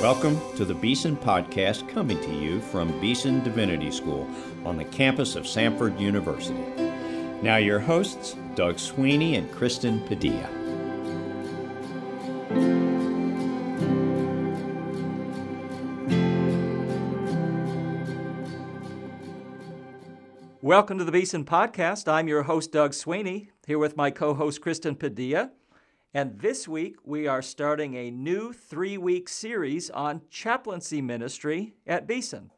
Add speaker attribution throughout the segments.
Speaker 1: Welcome to the Beeson Podcast coming to you from Beeson Divinity School on the campus of Samford University. Now, your hosts, Doug Sweeney and Kristen Padilla.
Speaker 2: Welcome to the Beeson Podcast. I'm your host, Doug Sweeney, here with my co host, Kristen Padilla. And this week, we are starting a new three week series on chaplaincy ministry at Beeson.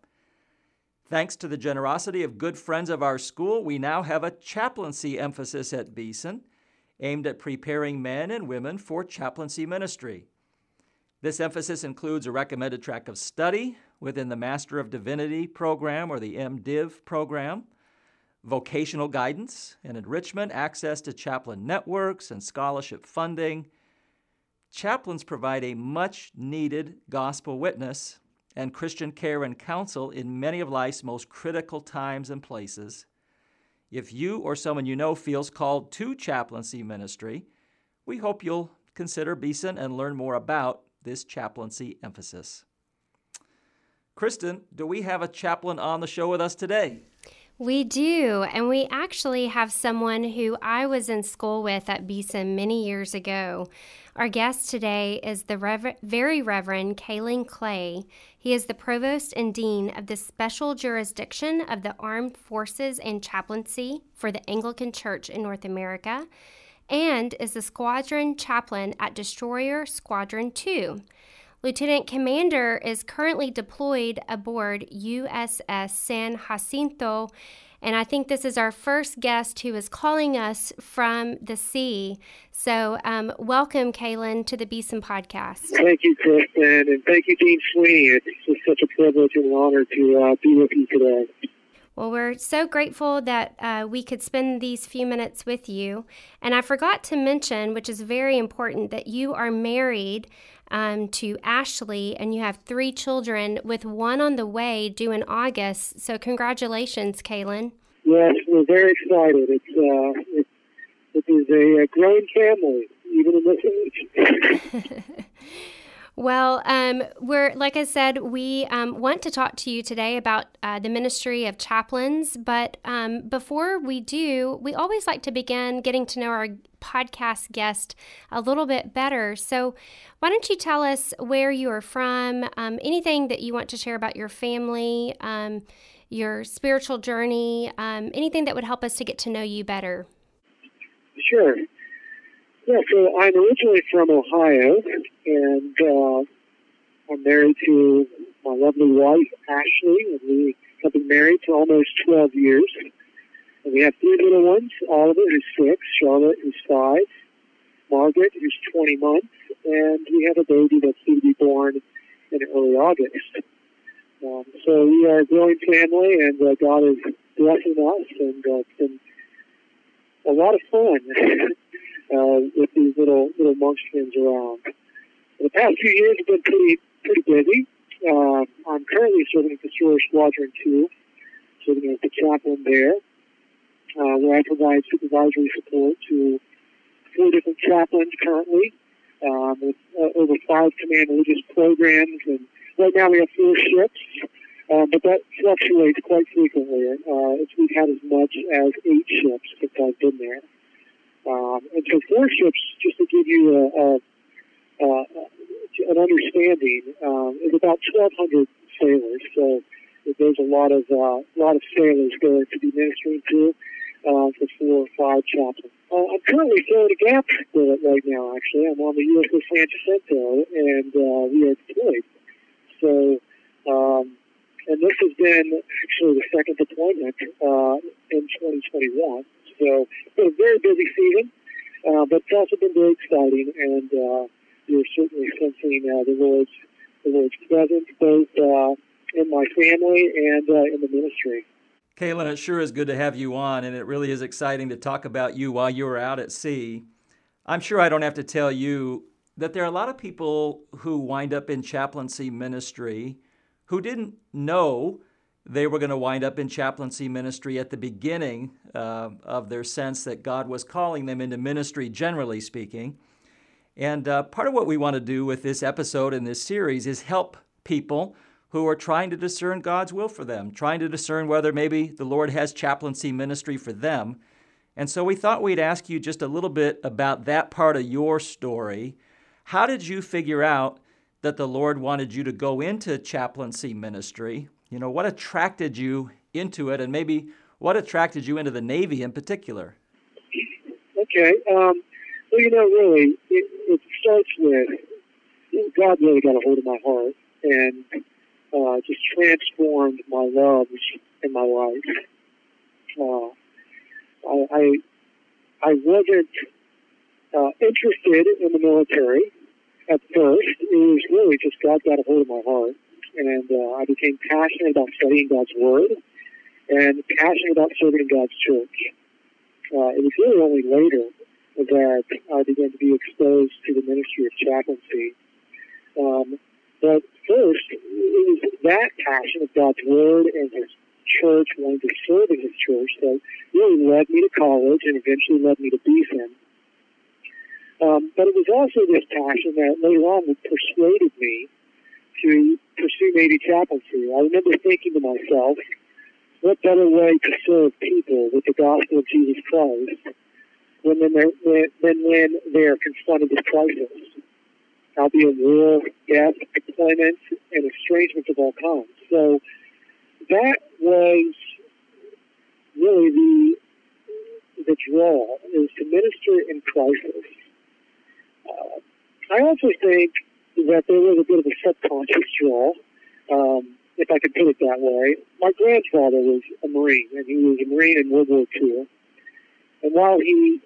Speaker 2: Thanks to the generosity of good friends of our school, we now have a chaplaincy emphasis at Beeson aimed at preparing men and women for chaplaincy ministry. This emphasis includes a recommended track of study within the Master of Divinity program or the MDiv program vocational guidance and enrichment, access to chaplain networks and scholarship funding. Chaplains provide a much needed gospel witness and Christian care and counsel in many of life's most critical times and places. If you or someone you know feels called to chaplaincy ministry, we hope you'll consider Beeson and learn more about this chaplaincy emphasis. Kristen, do we have a chaplain on the show with us today?
Speaker 3: We do, and we actually have someone who I was in school with at Beeson many years ago. Our guest today is the Rever- very Reverend Kaelan Clay. He is the Provost and Dean of the Special Jurisdiction of the Armed Forces and Chaplaincy for the Anglican Church in North America and is the Squadron Chaplain at Destroyer Squadron 2. Lieutenant Commander is currently deployed aboard USS San Jacinto, and I think this is our first guest who is calling us from the sea. So, um, welcome, Kaelan, to the Beeson podcast.
Speaker 4: Thank you, Kristen, and thank you, Dean Sweeney. It's just such a privilege and an honor to uh, be with you today.
Speaker 3: Well, we're so grateful that uh, we could spend these few minutes with you. And I forgot to mention, which is very important, that you are married um, to Ashley and you have three children, with one on the way due in August. So, congratulations, Kaelan.
Speaker 4: Yes, we're very excited. It's, uh, it's it is a, a growing family, even in this age.
Speaker 3: Well, um, we're like I said, we um, want to talk to you today about uh, the ministry of chaplains. But um, before we do, we always like to begin getting to know our podcast guest a little bit better. So, why don't you tell us where you are from? Um, anything that you want to share about your family, um, your spiritual journey, um, anything that would help us to get to know you better.
Speaker 4: Sure. Yeah, so I'm originally from Ohio, and I'm married to my lovely wife, Ashley, and we have been married for almost 12 years. And we have three little ones, Oliver, who's six, Charlotte, who's five, Margaret, who's 20 months, and we have a baby that's due to be born in early August. Um, so we are a growing family, and uh, God is blessing us, and uh, it's been a lot of fun. uh, with these little little munchkins around. The past few years have been pretty pretty busy. Uh, I'm currently serving at the Destroyer Squadron 2, serving as the chaplain there, uh, where I provide supervisory support to four different chaplains currently, um, with uh, over five command religious programs, and right now we have four ships. Um, but that fluctuates quite frequently. Uh, we've had as much as eight ships since I've been there. Um, and so four ships, just to give you a, a, a an understanding, um, is about 1,200 sailors. So there's a lot of uh, lot of sailors going to be ministering to uh, for four or five chaplains. Uh, I'm currently filling a gap right now. Actually, I'm on the USS San Jacinto, and uh, we are deployed. So. Um, and this has been actually the second deployment uh, in 2021. So it's been a very busy season, uh, but it's also been very exciting, and uh, we're certainly sensing uh, the Lord's the Lord's presence both uh, in my family and uh, in the ministry.
Speaker 2: Kaelan, it sure is good to have you on, and it really is exciting to talk about you while you were out at sea. I'm sure I don't have to tell you that there are a lot of people who wind up in chaplaincy ministry who didn't know they were going to wind up in chaplaincy ministry at the beginning uh, of their sense that God was calling them into ministry, generally speaking. And uh, part of what we want to do with this episode and this series is help people who are trying to discern God's will for them, trying to discern whether maybe the Lord has chaplaincy ministry for them. And so we thought we'd ask you just a little bit about that part of your story. How did you figure out that the Lord wanted you to go into chaplaincy ministry? You know, what attracted you into it, and maybe what attracted you into the Navy in particular?
Speaker 4: Okay. Um, well, you know, really, it, it starts with God really got a hold of my heart and uh, just transformed my loves in my life. Uh, I, I, I wasn't uh, interested in the military at first. It was really just God got a hold of my heart, and uh, I became passionate about studying God's Word and passionate about serving God's church. Uh, it was really only later that I began to be exposed to the ministry of chaplaincy. Um, but first, it was that passion of God's Word and His church, wanting to serve in His church, that really led me to college and eventually led me to Beeson. Um, but it was also this passion that later on persuaded me to pursue Navy chaplaincy. I remember thinking to myself, what better way to serve people with the gospel of Jesus Christ when they're, than when they're confronted with crisis? Albeit war, death, deployment, and estrangement of all kinds. So that was really the the draw is to minister in crisis. Uh, I also think that there was a bit of a subconscious draw. Um, if I could put it that way. My grandfather was a Marine, and he was a Marine in World War II. And while he,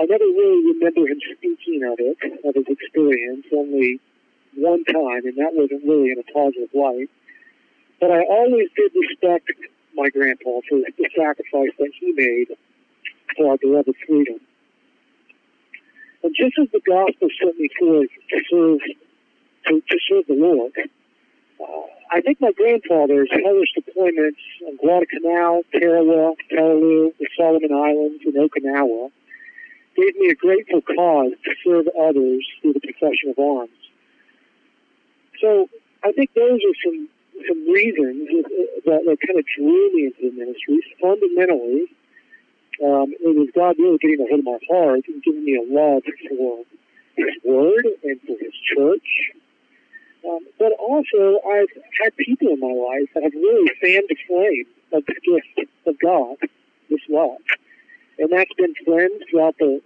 Speaker 4: I never really remember him speaking of it, of his experience, only one time, and that wasn't really in a positive light. But I always did respect my grandpa for the sacrifice that he made for our beloved freedom. And just as the gospel sent me forth to serve, to, to serve the Lord, uh, I think my grandfather's hellish deployments on Guadalcanal, Tarawa, Peleliu, the Solomon Islands, and Okinawa gave me a grateful cause to serve others through the profession of arms. So I think those are some some reasons that, that kind of drew me into the ministry. Fundamentally, um, it was God really getting a hold of my heart and giving me a love for His Word and for His church um, but also, I've had people in my life that have really fanned the flame of the gift of God, this love. And that's been friends throughout the,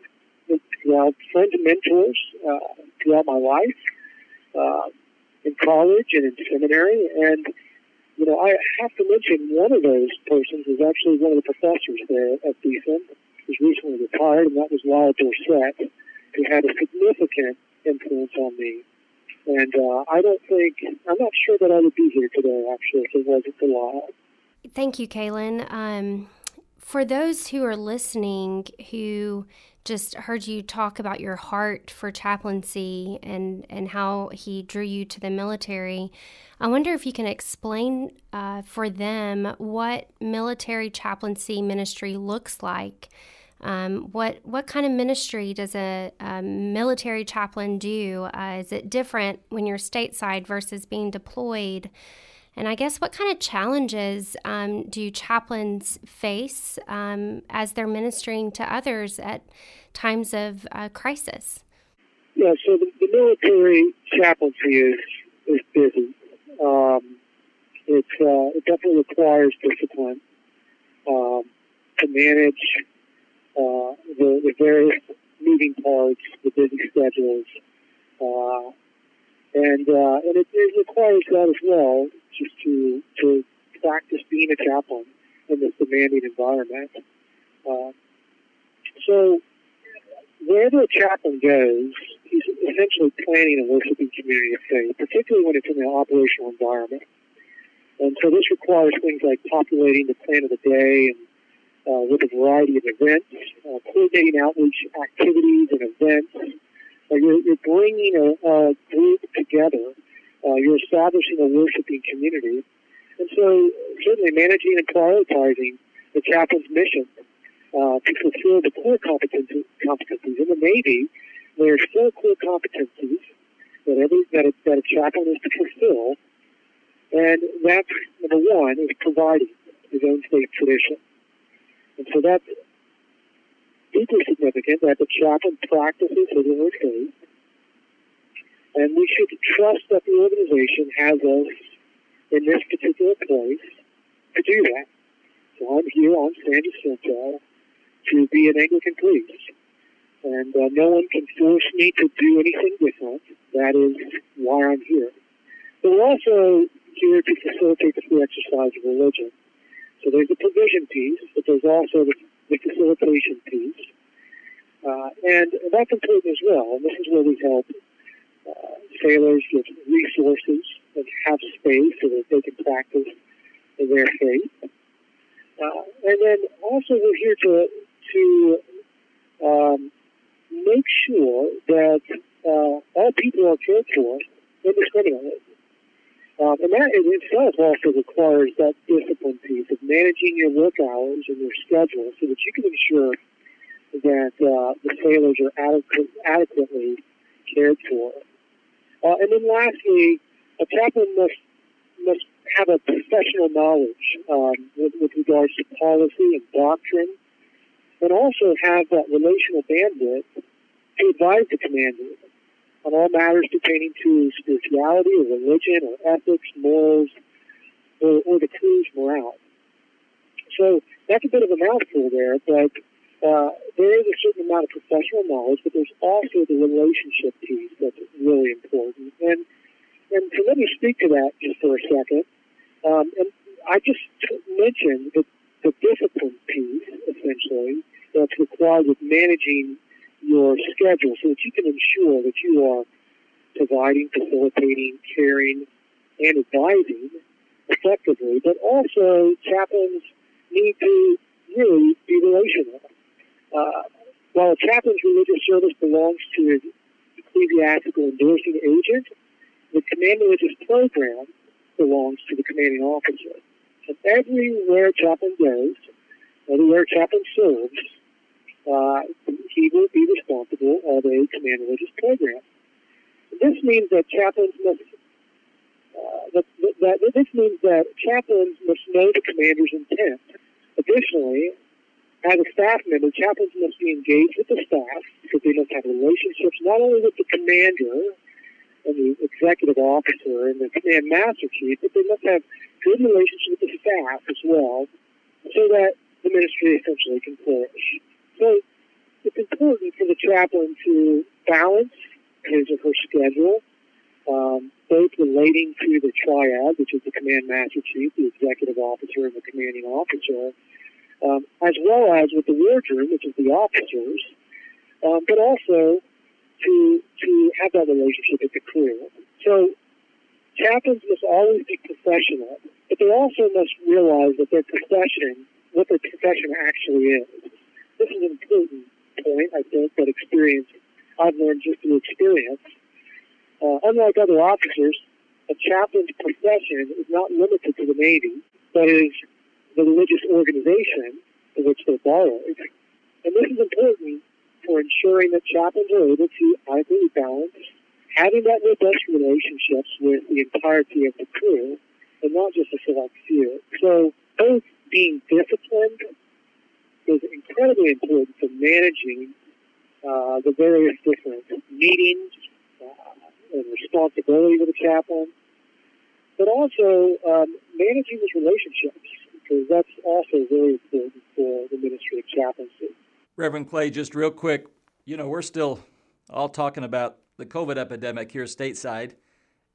Speaker 4: throughout friends and mentors uh, throughout my life, uh, in college and in seminary. And, you know, I have to mention one of those persons is actually one of the professors there at Beeson, who's recently retired, and that was Lyle Dorsett, who had a significant influence on me and uh, I don't think, I'm not sure that I would be here today, actually, if it wasn't for Lyle.
Speaker 3: Thank you, Kaelan. Um, for those who are listening who just heard you talk about your heart for chaplaincy and, and how he drew you to the military, I wonder if you can explain uh, for them what military chaplaincy ministry looks like. Um, what what kind of ministry does a, a military chaplain do? Uh, is it different when you're stateside versus being deployed? And I guess what kind of challenges um, do chaplains face um, as they're ministering to others at times of uh, crisis?
Speaker 4: Yeah, so the, the, military chaplaincy is is busy. Um, it uh, it definitely requires discipline um, to manage uh, the, the various moving parts, the busy schedules, uh, and uh, and it, it requires that as well, just to to practice being a chaplain in this demanding environment. Uh, so wherever a chaplain goes, he's essentially planning a worshiping community of faith, particularly when it's in an operational environment. And so this requires things like populating the plan of the day and uh, with a variety of events, uh, coordinating outreach activities and events. Uh, you're, you're bringing a, a group together. Uh, you're establishing a worshiping community. And so, certainly managing and prioritizing the chaplain's mission uh, to fulfill the core competencies, in the Navy. there's four core competencies that every that a, that a chaplain is to fulfill, and that's number one is providing his own faith tradition, and so that's deeply significant that the chaplain practices his own faith, and we should trust that the organization has us in this particular place to do that. So I'm here on San Jacinto to be an Anglican priest and uh, no one can force me to do anything different. That is why I'm here. But we're also here to facilitate the free exercise of religion. So there's the provision piece, but there's also the, the facilitation piece. Uh, and that's important as well. And this is where we help uh, sailors with resources and have space so that they can practice their faith. Uh, and then also we're here to to um, make sure that uh, all people are cared for indiscriminately. Um, and that in itself also requires that discipline piece of managing your work hours and your schedule so that you can ensure that uh, the sailors are adequate, adequately cared for. Uh, and then lastly, a chaplain must must have a professional knowledge um, with, with regards to policy and doctrine and also have that relational bandwidth to advise the commander on all matters pertaining to spirituality or religion or ethics, morals, or, or the crew's morale. So that's a bit of a mouthful there, but uh, there is a certain amount of professional knowledge, but there's also the relationship piece that's really important. And and so let me speak to that just for a second. Um, and I just mentioned the, the discipline piece, essentially, that's required with managing your schedule so that you can ensure that you are providing, facilitating, caring, and advising effectively. But also, chaplains need to really be relational. Uh, while a chaplain's religious service belongs to an ecclesiastical endorsing agent, the command religious program belongs to the commanding officer. And everywhere chaplain goes, everywhere chaplain serves, uh, he will be responsible of a command religious program. This means that chaplains must uh, that, that, that, this means that chaplains must know the commander's intent. Additionally, as a staff member, chaplains must be engaged with the staff because they must have relationships not only with the commander and the executive officer and the command master chief, but they must have good relationships with the staff as well, so that the ministry essentially can flourish. So it's important for the chaplain to balance his or her schedule, um, both relating to the triad, which is the command master chief, the executive officer, and the commanding officer, um, as well as with the wardroom, which is the officers, um, but also to to have that relationship with the crew. So chaplains must always be professional, but they also must realize that their profession, what their profession actually is this is an important point, I think, that experience, I've learned just through experience. Uh, unlike other officers, a chaplain's profession is not limited to the Navy, but is the religious organization in which they're borrowed. And this is important for ensuring that chaplains are able to adequately balance having that robust relationships with the entirety of the crew and not just a select few. So both being disciplined is incredibly important for managing uh, the various different meetings uh, and responsibilities of the chaplain, but also um, managing his relationships, because that's also very important for the ministry of chaplaincy.
Speaker 2: Reverend Clay, just real quick, you know, we're still all talking about the COVID epidemic here stateside,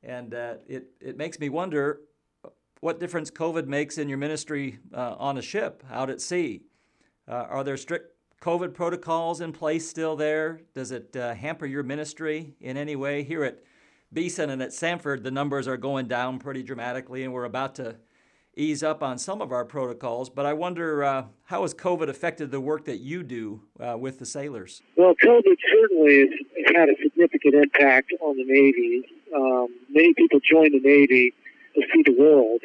Speaker 2: and uh, it, it makes me wonder what difference COVID makes in your ministry uh, on a ship out at sea. Uh, are there strict COVID protocols in place still there? Does it uh, hamper your ministry in any way? Here at Beeson and at Samford, the numbers are going down pretty dramatically, and we're about to ease up on some of our protocols. But I wonder uh, how has COVID affected the work that you do uh, with the sailors?
Speaker 4: Well, COVID certainly has had a significant impact on the Navy. Um, many people join the Navy to see the world,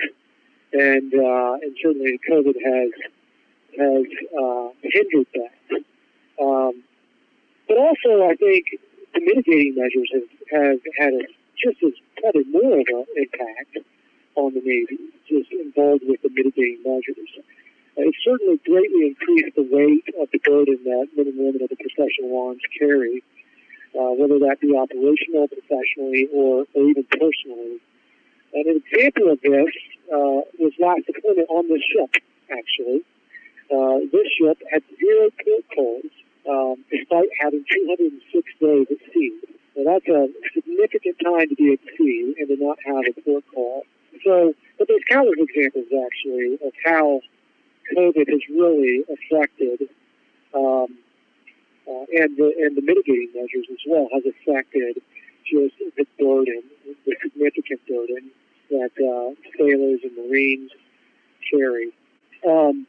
Speaker 4: and uh, and certainly COVID has has uh, hindered that. Um, but also, I think the mitigating measures have, have had a, just as probably more of an impact on the Navy, just involved with the mitigating measures. Uh, it certainly greatly increased the weight of the burden that men and women of the professional arms carry, uh, whether that be operational, professionally, or, or even personally. And an example of this uh, was last deployment on this ship, actually. Ship had zero port calls um, despite having 206 days at sea. Now that's a significant time to be at sea and to not have a port call. So, but there's countless examples actually of how COVID has really affected, um, uh, and the and the mitigating measures as well has affected just the burden, the significant burden that uh, sailors and Marines carry. Um,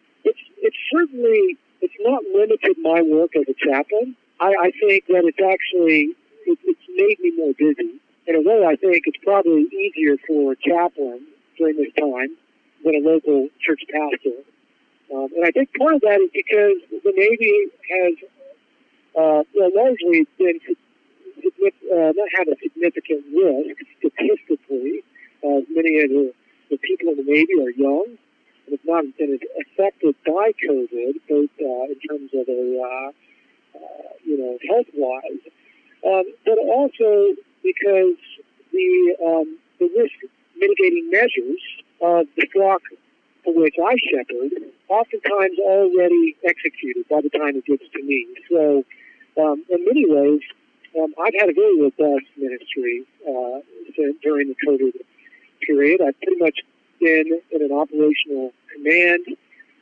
Speaker 4: it's certainly it's not limited my work as a chaplain. I, I think that it's actually it, it's made me more busy. In a way, I think it's probably easier for a chaplain during this time than a local church pastor. Um, and I think part of that is because the Navy has uh, well, largely been uh, not had a significant risk statistically. Uh, many of the, the people in the Navy are young have not been affected by COVID, both uh, in terms of a, uh, uh, you know, health-wise, um, but also because the um, the risk mitigating measures of the flock for which I shepherd oftentimes already executed by the time it gets to me. So, um, in many ways, um, I've had a very robust ministry uh, during the COVID period. I've pretty much in an operational command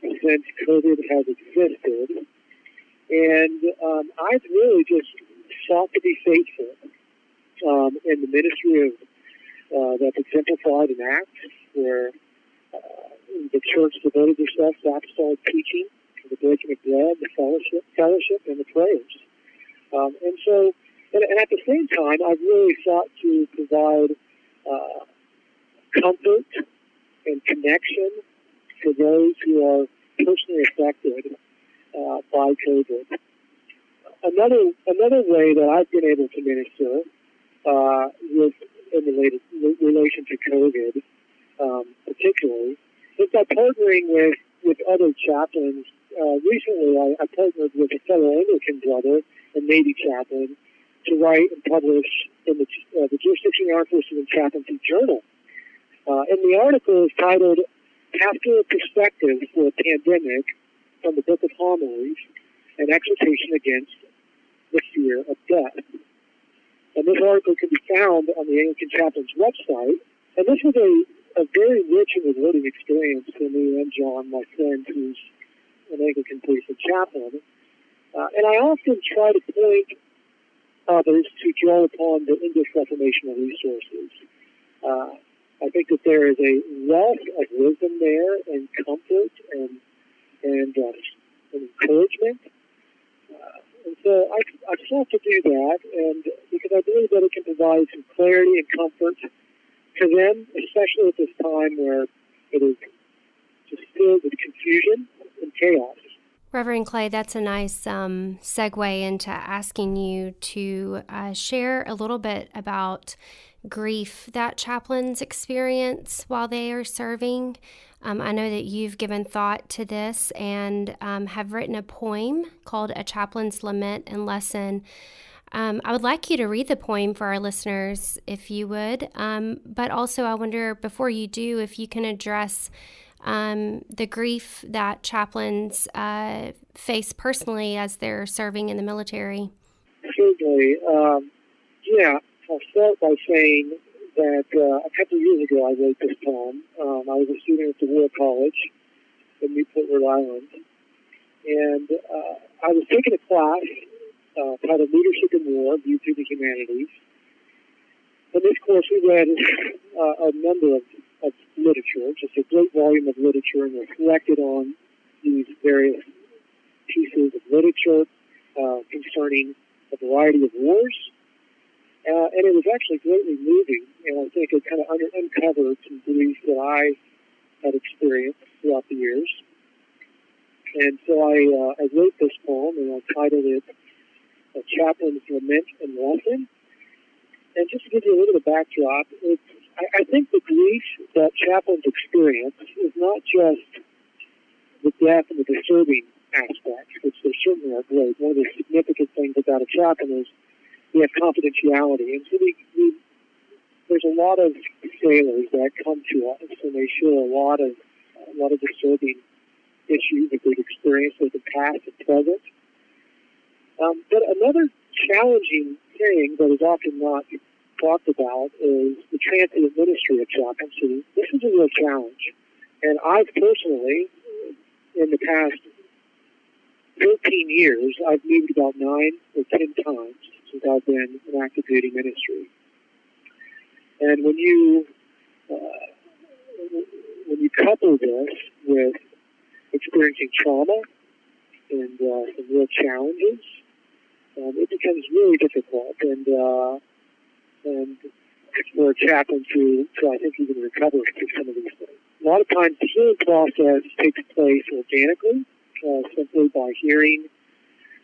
Speaker 4: since COVID has existed. And um, I've really just sought to be faithful um, in the ministry of uh, that's exemplified in Acts, where uh, the church devoted herself to apostolic teaching, to the breaking of bread, the fellowship, fellowship, and the prayers. Um, and so, and, and, at the same time, I've really sought to provide uh, comfort and connection for those who are personally affected uh, by COVID. Another another way that I've been able to minister uh, with in related, relation to COVID, um, particularly, is by partnering with with other chaplains. Uh, recently, I, I partnered with a fellow Anglican brother and Navy chaplain to write and publish in the, uh, the Jurisdiction Forces and Chaplaincy Journal uh, and the article is titled Pastoral a Perspective for a Pandemic from the Book of Homilies, an exhortation against the fear of death. And this article can be found on the Anglican Chaplain's website. And this was a, a very rich and rewarding experience for me and John, my friend, who's an Anglican priest and chaplain. Uh, and I often try to point others to draw upon the English Reformational resources. Uh, I think that there is a wealth of wisdom there and comfort and and, uh, and encouragement. Uh, and so I, I sought to do that, and because I believe that it can provide some clarity and comfort to them, especially at this time where it is just filled with confusion and chaos.
Speaker 3: Reverend Clay, that's a nice um, segue into asking you to uh, share a little bit about grief that chaplains experience while they are serving. Um, I know that you've given thought to this and um, have written a poem called A Chaplain's Lament and Lesson. Um, I would like you to read the poem for our listeners, if you would. Um, but also, I wonder, before you do, if you can address um, the grief that chaplains uh, face personally as they're serving in the military.
Speaker 4: Certainly. Um, yeah, I'll start by saying that uh, a couple of years ago I wrote this poem. Um, I was a student at the War College in Newport, Rhode Island, and uh, I was taking a class uh, titled Leadership in War, Viewed Through the Humanities. In this course, we read uh, a number of, of literature, just a great volume of literature, and reflected on these various pieces of literature uh, concerning a variety of wars uh, and it was actually greatly moving, and I think it kind of under, uncovered some beliefs that I had experienced throughout the years. And so I, uh, I wrote this poem, and I titled it a chaplain's lament and lesson. And just to give you a little bit of backdrop, it's, I, I think the grief that chaplains experience is not just the death and the disturbing aspects, which they certainly are great. One of the significant things about a chaplain is we have confidentiality. And so we, we there's a lot of sailors that come to us and they share a lot of a lot of disturbing issues that they've experienced with the past and present. Um, but another challenging thing that is often not talked about is the transient ministry of chaplaincy. This is a real challenge. And I've personally, in the past 13 years, I've moved about nine or 10 times I've been in active duty ministry. And when you uh, when you couple this with experiencing trauma and uh, some real challenges, um, it becomes really difficult. And uh, and for a chaplain to, to I think even recover from some of these things. A lot of times the healing process takes place organically, uh, simply by hearing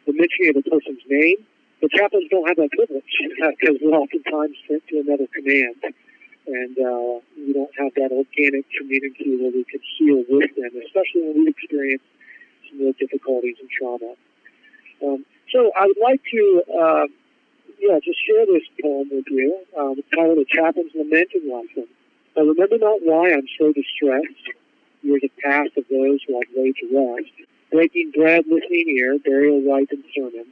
Speaker 4: the mentioning of a person's name. The chaplains don't have that privilege because we're oftentimes sent to another command. And uh, we don't have that organic community where we can heal with them, especially when we've experienced some real difficulties and trauma. Um, so I would like to uh, yeah, just share this poem with you. Um, it's titled A Chaplain's Lament and Lesson. I remember not why I'm so distressed. Years have passed of those who I've laid to rest. Breaking bread, listening ear, burial rite and sermon.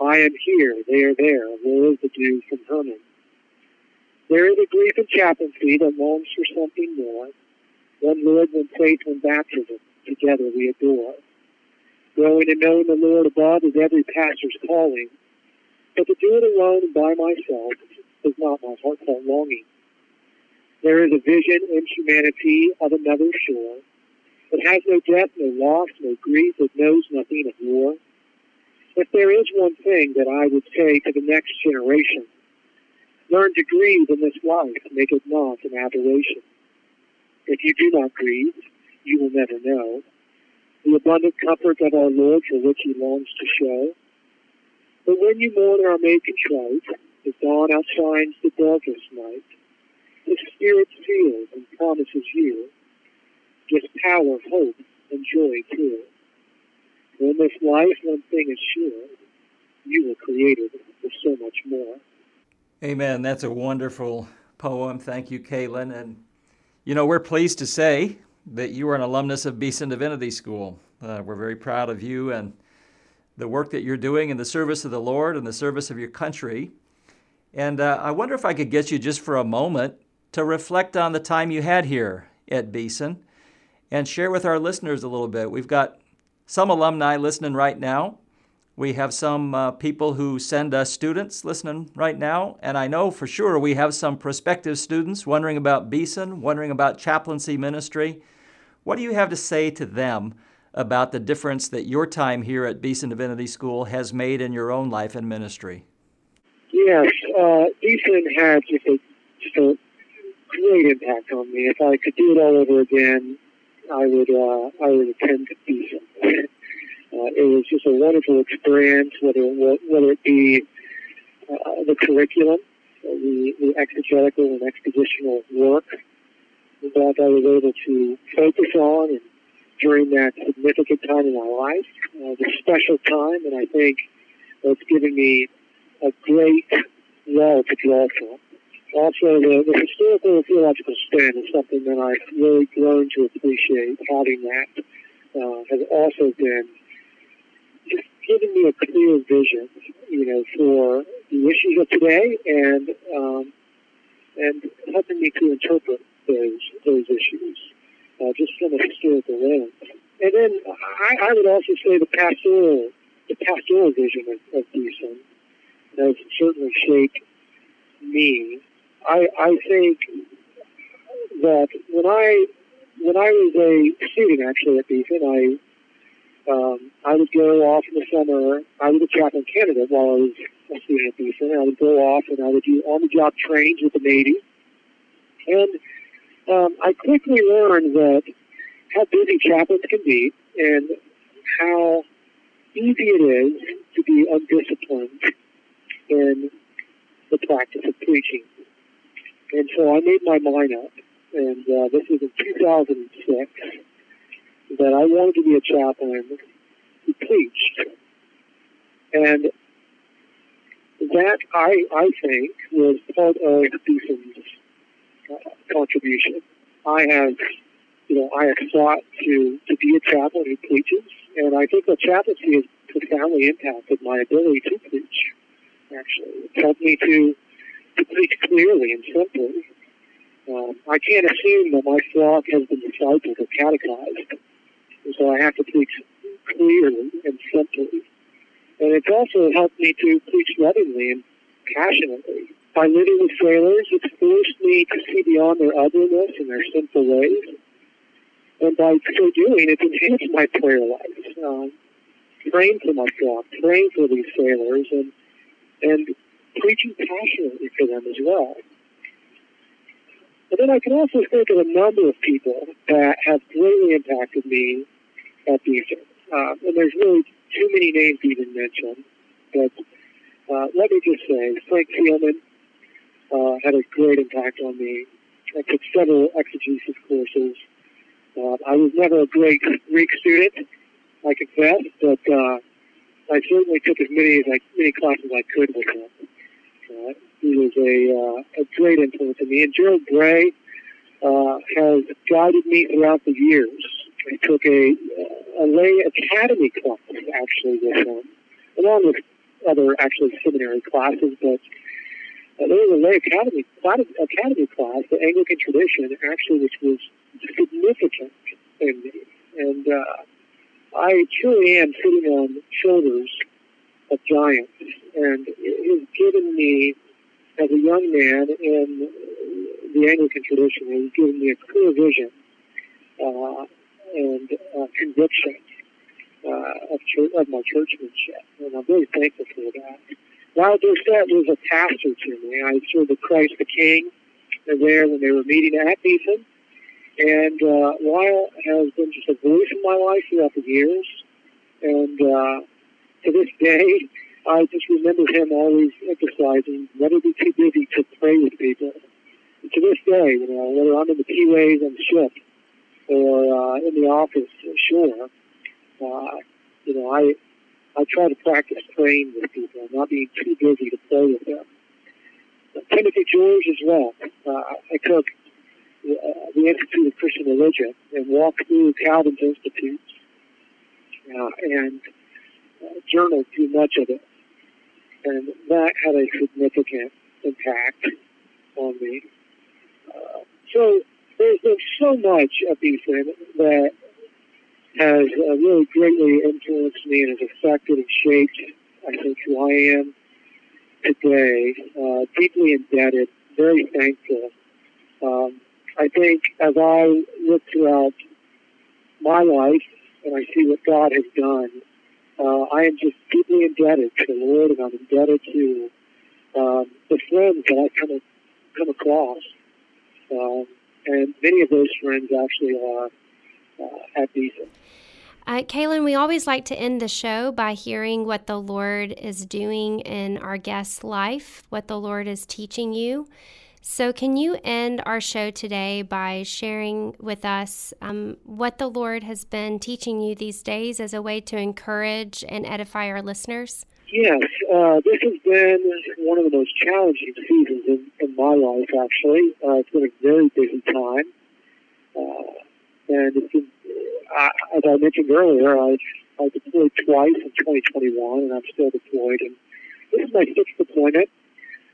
Speaker 4: I am here, they are there, where is the dew from Hermon? There is a grief and chaplaincy that longs for something more. One Lord, one faith, one baptism, together we adore. Growing and knowing the Lord above is every pastor's calling. But to do it alone and by myself is not my heartfelt longing. There is a vision in humanity of another shore that has no death, no loss, no grief, that knows nothing of war. If there is one thing that I would say to the next generation, learn to grieve in this life, make it not an aberration. If you do not grieve, you will never know the abundant comfort of our Lord for which he longs to show. But when you mourn and are made contrite, the dawn outshines the darkest night. The Spirit seals and promises you, gives power, hope, and joy too. In this life, one thing is sure, you were created for so much more.
Speaker 2: Amen. That's a wonderful poem. Thank you, Kaelan. And, you know, we're pleased to say that you are an alumnus of Beeson Divinity School. Uh, we're very proud of you and the work that you're doing in the service of the Lord and the service of your country. And uh, I wonder if I could get you just for a moment to reflect on the time you had here at Beeson and share with our listeners a little bit. We've got some alumni listening right now. We have some uh, people who send us students listening right now. And I know for sure we have some prospective students wondering about Beeson, wondering about chaplaincy ministry. What do you have to say to them about the difference that your time here at Beeson Divinity School has made in your own life and ministry.
Speaker 4: Yes, uh, Beeson had just a, just a great impact on me. If I could do it all over again, I would uh, I would attend Beeson. Uh, it was just a wonderful experience, whether whether it be uh, the curriculum, the, the exegetical and expositional work that I was able to focus on and during that significant time in my life, uh, the special time, and I think it's given me a great wall to draw from. Also, the, the historical and theological spin is something that I've really grown to appreciate. Having that uh, has also been giving me a clear vision, you know, for the issues of today and um, and helping me to interpret those those issues uh, just from a historical lens. And then I, I would also say the pastoral, the pastoral vision of, of Beeson has certainly shaped me. I, I think that when I when I was a student actually at Beeson, I um, I would go off in the summer. I was a chaplain candidate while I was a student at I would go off and I would do on-the-job training with the Navy. And um, I quickly learned that how busy chaplains can be and how easy it is to be undisciplined in the practice of preaching. And so I made my mind up. And uh, this was in 2006 that I wanted to be a chaplain who preached. And that, I, I think, was part of Beeson's uh, contribution. I have, you know, I have sought to, to be a chaplain who preaches, and I think that chaplaincy has profoundly impacted my ability to preach, actually. It's helped me to, to preach clearly and simply. Um, I can't assume that my flock has been discipled or catechized, and so I have to preach clearly and simply. And it's also helped me to preach lovingly and passionately. By living with sailors, it's forced me to see beyond their ugliness and their sinful ways. And by so doing, it's enhanced my prayer life. Um, praying for my flock, praying for these sailors, and and preaching passionately for them as well. But then I can also think of a number of people that have greatly impacted me at Beeson. Uh, and there's really too many names even mention. But uh, let me just say, Frank Thielman uh, had a great impact on me. I took several exegesis courses. Uh, I was never a great Greek student, I confess, but uh, I certainly took as many as I, many classes as I could with him. Uh, he was a, uh, a great influence on me. And Gerald Bray uh, has guided me throughout the years. I took a, a lay academy class actually with him, along with other actually seminary classes, but uh, there was a lay academy academy class, the Anglican tradition, actually, which was significant in me. And uh, I truly am sitting on shoulders of giants, and it has given me, as a young man in the Anglican tradition, it has given me a clear vision uh, and uh, conviction uh, of, church, of my churchmanship, and I'm very thankful for that. Lyle Dorsett was a pastor to me. I served with Christ the King there when they were meeting at Beeson. And uh, Lyle has been just a voice in my life throughout the years. And uh, to this day, I just remember him always emphasizing never be too busy to pray with people. And to this day, you know, whether I'm in the P-ways on the ship or uh, in the office ashore, uh, you know, I I try to practice praying with people, not being too busy to pray with them. Timothy George as well. Uh, I took uh, the Institute of Christian Religion and walked through Calvin's Institutes uh, and uh, journaled through much of it. And that had a significant impact on me. Uh, so there's so much of these things that has uh, really greatly influenced me and has affected and shaped, I think, who I am today. Uh, deeply indebted, very thankful. Um, I think as I look throughout my life and I see what God has done, uh, I am just deeply indebted to the Lord, and I'm indebted to um, the friends that I come come across. Um, and many of those friends actually are uh, at Beeson.
Speaker 3: Uh, Kaelan, we always like to end the show by hearing what the Lord is doing in our guest's life, what the Lord is teaching you. So, can you end our show today by sharing with us um, what the Lord has been teaching you these days as a way to encourage and edify our listeners?
Speaker 4: Yes, uh, this has been one of the most challenging seasons in, in my life, actually. Uh, it's been a very busy time. Uh, and it's been as I mentioned earlier, I, I deployed twice in 2021, and I'm still deployed. And this is my sixth deployment.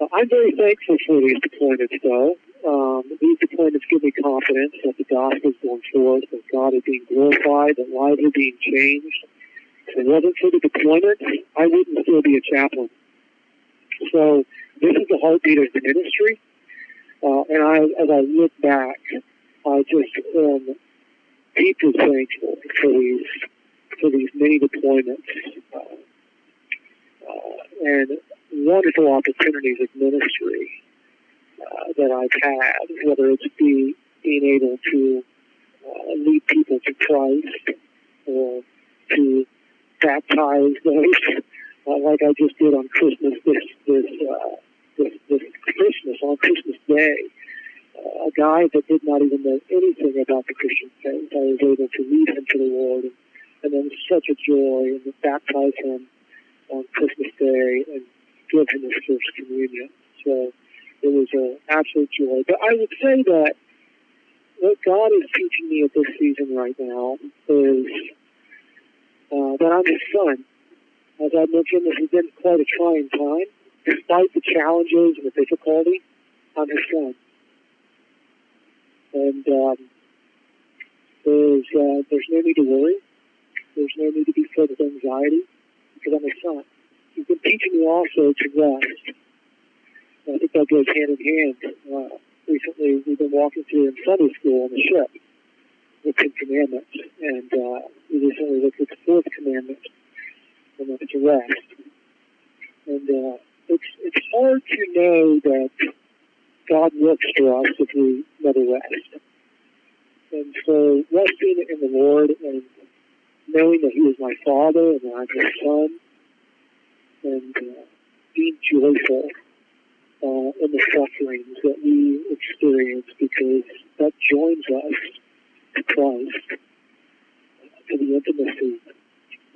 Speaker 4: I'm very thankful for these deployments, though. Um, these deployments give me confidence that the gospel is going forth, that God is being glorified, that lives are being changed. If it wasn't for the deployments, I wouldn't still be a chaplain. So this is the heartbeat of the ministry. Uh, and I, as I look back, I just am deeply thankful for these for these many deployments uh, uh, and wonderful opportunities of ministry uh, that I've had, whether it's be, being able to uh, lead people to Christ or to baptize those, uh, like I just did on Christmas this this uh, this, this Christmas on Christmas Day. Uh, a guy that did not even know anything about the Christian faith, I was able to lead him to the Lord, and, and then such a joy, and baptize him on Christmas Day and give him his first communion. So it was an absolute joy. But I would say that what God is teaching me at this season right now is uh, that I'm His son. As I mentioned, this has been quite a trying time. Despite the challenges and the difficulty, I'm His son. And um, there's, uh, there's no need to worry. There's no need to be filled with anxiety because I'm His son. He's been teaching me also to rest. I think that goes hand in hand. Uh, recently, we've been walking through in Sunday school on the ship the Ten Commandments, and uh, we recently looked at the fourth commandment, and that's to rest. And uh, it's it's hard to know that God works for us if we never rest. And so, resting in the Lord and knowing that He is my Father and that I'm His Son, and uh, being joyful uh, in the sufferings that we experience because that joins us to Christ, to the intimacy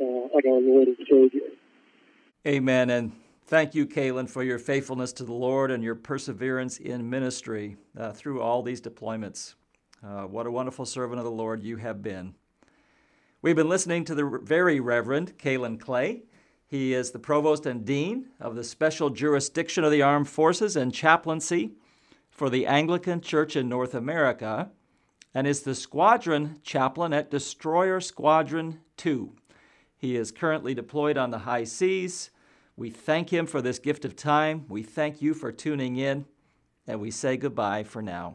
Speaker 4: uh, of our Lord and Savior.
Speaker 2: Amen. And thank you, Kaelan, for your faithfulness to the Lord and your perseverance in ministry uh, through all these deployments. Uh, what a wonderful servant of the Lord you have been. We've been listening to the very Reverend Kaelan Clay. He is the Provost and Dean of the Special Jurisdiction of the Armed Forces and Chaplaincy for the Anglican Church in North America and is the Squadron Chaplain at Destroyer Squadron 2. He is currently deployed on the high seas. We thank him for this gift of time. We thank you for tuning in, and we say goodbye for now.